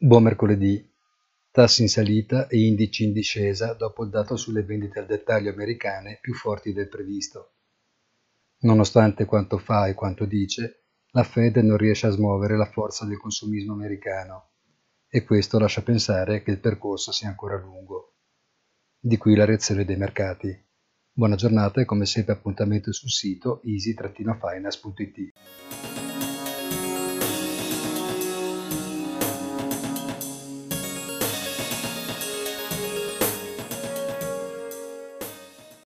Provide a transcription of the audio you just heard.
Buon mercoledì. Tassi in salita e indici in discesa dopo il dato sulle vendite al dettaglio americane più forti del previsto. Nonostante quanto fa e quanto dice, la Fed non riesce a smuovere la forza del consumismo americano e questo lascia pensare che il percorso sia ancora lungo. Di qui la reazione dei mercati. Buona giornata e come sempre appuntamento sul sito easy-finance.it.